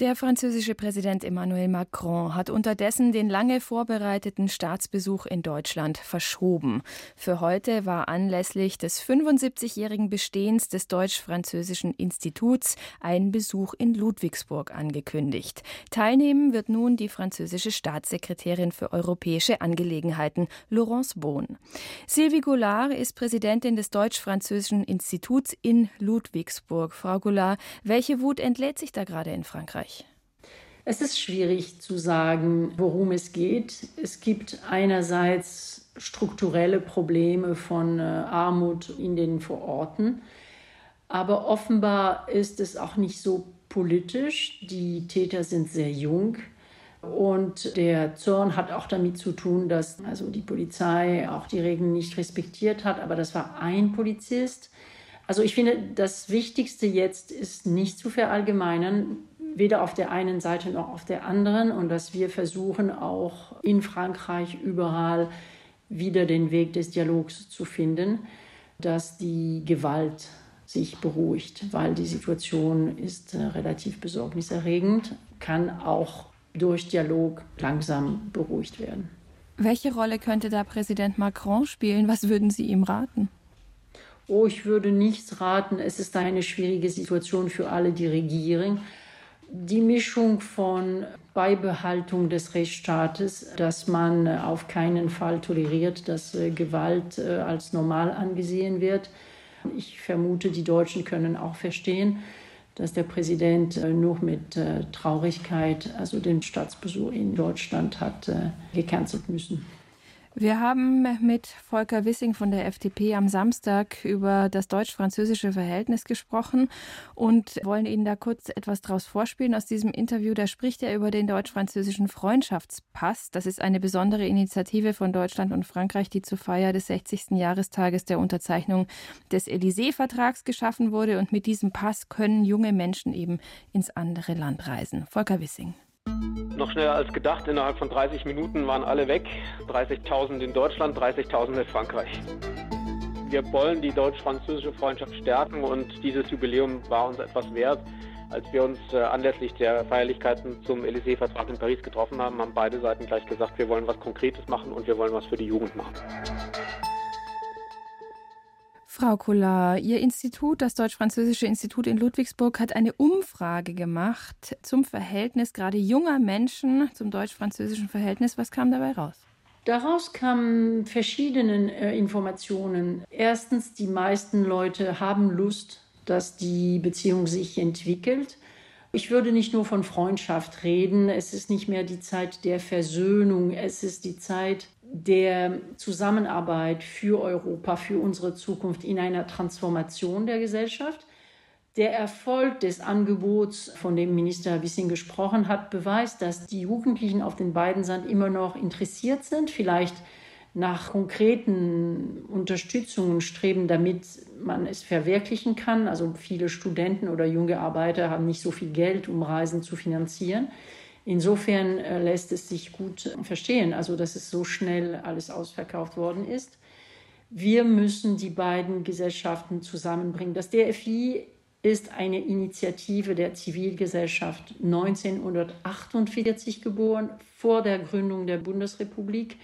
Der französische Präsident Emmanuel Macron hat unterdessen den lange vorbereiteten Staatsbesuch in Deutschland verschoben. Für heute war anlässlich des 75-jährigen Bestehens des Deutsch-Französischen Instituts ein Besuch in Ludwigsburg angekündigt. Teilnehmen wird nun die französische Staatssekretärin für europäische Angelegenheiten, Laurence Bohn. Sylvie Goulard ist Präsidentin des Deutsch-Französischen Instituts in Ludwigsburg. Frau Goulard, welche Wut entlädt sich da gerade in Frankreich? Es ist schwierig zu sagen, worum es geht. Es gibt einerseits strukturelle Probleme von äh, Armut in den Vororten, aber offenbar ist es auch nicht so politisch. Die Täter sind sehr jung. Und der Zorn hat auch damit zu tun, dass also die Polizei auch die Regeln nicht respektiert hat, aber das war ein Polizist. Also ich finde, das Wichtigste jetzt ist nicht zu verallgemeinern weder auf der einen Seite noch auf der anderen und dass wir versuchen auch in Frankreich überall wieder den Weg des Dialogs zu finden, dass die Gewalt sich beruhigt, weil die Situation ist äh, relativ besorgniserregend, kann auch durch Dialog langsam beruhigt werden. Welche Rolle könnte da Präsident Macron spielen? Was würden Sie ihm raten? Oh, ich würde nichts raten. Es ist eine schwierige Situation für alle, die regieren die Mischung von Beibehaltung des Rechtsstaates, dass man auf keinen Fall toleriert, dass äh, Gewalt äh, als normal angesehen wird. Ich vermute, die Deutschen können auch verstehen, dass der Präsident äh, nur mit Traurigkeit also den Staatsbesuch in Deutschland hat gecancelt müssen. Wir haben mit Volker Wissing von der FDP am Samstag über das deutsch-französische Verhältnis gesprochen und wollen Ihnen da kurz etwas daraus vorspielen. Aus diesem Interview, da spricht er über den deutsch-französischen Freundschaftspass. Das ist eine besondere Initiative von Deutschland und Frankreich, die zur Feier des 60. Jahrestages der Unterzeichnung des Élysée-Vertrags geschaffen wurde. Und mit diesem Pass können junge Menschen eben ins andere Land reisen. Volker Wissing. Noch schneller als gedacht, innerhalb von 30 Minuten waren alle weg. 30.000 in Deutschland, 30.000 in Frankreich. Wir wollen die deutsch-französische Freundschaft stärken und dieses Jubiläum war uns etwas wert. Als wir uns äh, anlässlich der Feierlichkeiten zum Élysée-Vertrag in Paris getroffen haben, haben beide Seiten gleich gesagt, wir wollen was Konkretes machen und wir wollen was für die Jugend machen. Frau Collard, Ihr Institut, das Deutsch-Französische Institut in Ludwigsburg, hat eine Umfrage gemacht zum Verhältnis gerade junger Menschen zum deutsch-französischen Verhältnis. Was kam dabei raus? Daraus kamen verschiedene äh, Informationen. Erstens, die meisten Leute haben Lust, dass die Beziehung sich entwickelt. Ich würde nicht nur von Freundschaft reden. Es ist nicht mehr die Zeit der Versöhnung. Es ist die Zeit der Zusammenarbeit für Europa, für unsere Zukunft in einer Transformation der Gesellschaft. Der Erfolg des Angebots, von dem Minister Wissing gesprochen hat, beweist, dass die Jugendlichen auf den beiden Seiten immer noch interessiert sind, vielleicht nach konkreten Unterstützungen streben, damit man es verwirklichen kann. Also viele Studenten oder junge Arbeiter haben nicht so viel Geld, um Reisen zu finanzieren. Insofern äh, lässt es sich gut äh, verstehen, also dass es so schnell alles ausverkauft worden ist. Wir müssen die beiden Gesellschaften zusammenbringen. Das DFI ist eine Initiative der Zivilgesellschaft 1948 geboren, vor der Gründung der Bundesrepublik,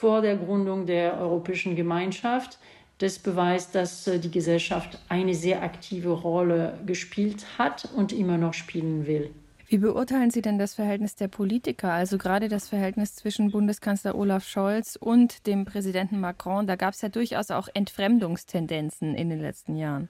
vor der Gründung der Europäischen Gemeinschaft. Das beweist, dass äh, die Gesellschaft eine sehr aktive Rolle gespielt hat und immer noch spielen will. Wie beurteilen Sie denn das Verhältnis der Politiker, also gerade das Verhältnis zwischen Bundeskanzler Olaf Scholz und dem Präsidenten Macron? Da gab es ja durchaus auch Entfremdungstendenzen in den letzten Jahren.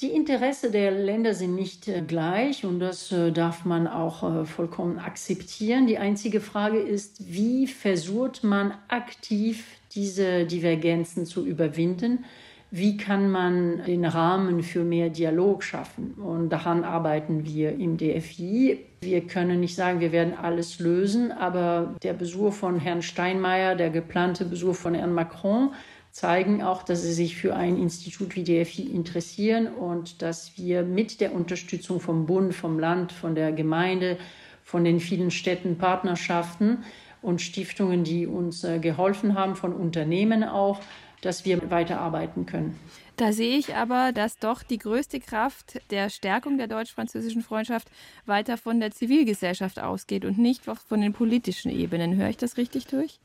Die Interessen der Länder sind nicht äh, gleich und das äh, darf man auch äh, vollkommen akzeptieren. Die einzige Frage ist, wie versucht man aktiv diese Divergenzen zu überwinden? wie kann man den Rahmen für mehr Dialog schaffen. Und daran arbeiten wir im DFI. Wir können nicht sagen, wir werden alles lösen, aber der Besuch von Herrn Steinmeier, der geplante Besuch von Herrn Macron, zeigen auch, dass sie sich für ein Institut wie DFI interessieren und dass wir mit der Unterstützung vom Bund, vom Land, von der Gemeinde, von den vielen Städten Partnerschaften und Stiftungen, die uns äh, geholfen haben, von Unternehmen auch, dass wir weiterarbeiten können. Da sehe ich aber, dass doch die größte Kraft der Stärkung der deutsch-französischen Freundschaft weiter von der Zivilgesellschaft ausgeht und nicht von den politischen Ebenen. Höre ich das richtig durch?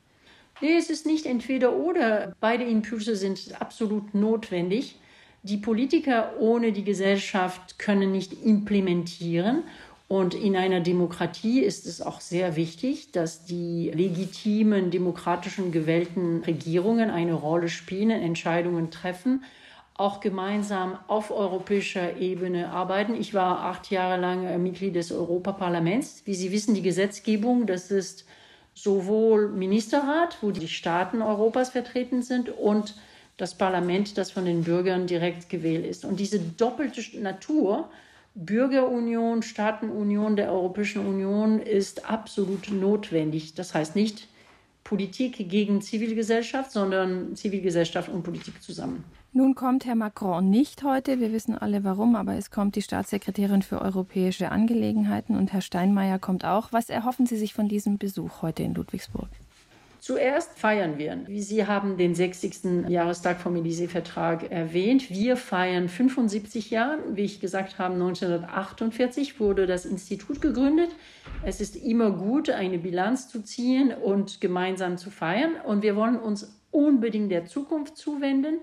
Nee, es ist nicht entweder oder. Beide Impulse sind absolut notwendig. Die Politiker ohne die Gesellschaft können nicht implementieren. Und in einer Demokratie ist es auch sehr wichtig, dass die legitimen, demokratischen gewählten Regierungen eine Rolle spielen, Entscheidungen treffen auch gemeinsam auf europäischer Ebene arbeiten. Ich war acht Jahre lang äh, Mitglied des Europaparlaments. Wie Sie wissen, die Gesetzgebung, das ist sowohl Ministerrat, wo die Staaten Europas vertreten sind, und das Parlament, das von den Bürgern direkt gewählt ist. Und diese doppelte Natur, Bürgerunion, Staatenunion der Europäischen Union, ist absolut notwendig. Das heißt nicht Politik gegen Zivilgesellschaft, sondern Zivilgesellschaft und Politik zusammen. Nun kommt Herr Macron nicht heute. Wir wissen alle warum, aber es kommt die Staatssekretärin für europäische Angelegenheiten und Herr Steinmeier kommt auch. Was erhoffen Sie sich von diesem Besuch heute in Ludwigsburg? Zuerst feiern wir, Sie haben den 60. Jahrestag vom Élysée-Vertrag erwähnt. Wir feiern 75 Jahre. Wie ich gesagt habe, 1948 wurde das Institut gegründet. Es ist immer gut, eine Bilanz zu ziehen und gemeinsam zu feiern. Und wir wollen uns unbedingt der Zukunft zuwenden.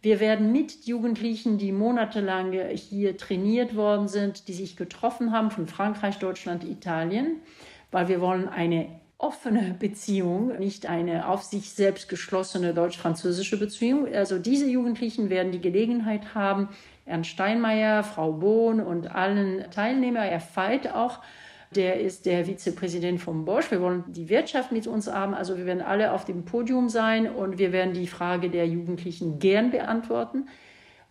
Wir werden mit Jugendlichen, die monatelang hier trainiert worden sind, die sich getroffen haben von Frankreich, Deutschland, Italien, weil wir wollen eine offene Beziehung, nicht eine auf sich selbst geschlossene deutsch-französische Beziehung. Also diese Jugendlichen werden die Gelegenheit haben, Ernst Steinmeier, Frau Bohn und allen Teilnehmern, er feiert auch der ist der Vizepräsident von Bosch. Wir wollen die Wirtschaft mit uns haben. Also wir werden alle auf dem Podium sein und wir werden die Frage der Jugendlichen gern beantworten.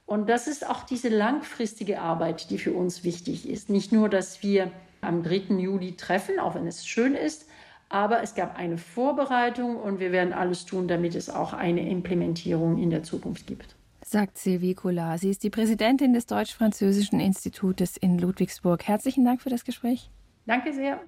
Und das ist auch diese langfristige Arbeit, die für uns wichtig ist. Nicht nur, dass wir am 3. Juli treffen, auch wenn es schön ist, aber es gab eine Vorbereitung und wir werden alles tun, damit es auch eine Implementierung in der Zukunft gibt. Sagt Sylvie Collard. Sie ist die Präsidentin des Deutsch-Französischen Institutes in Ludwigsburg. Herzlichen Dank für das Gespräch. Danke sehr.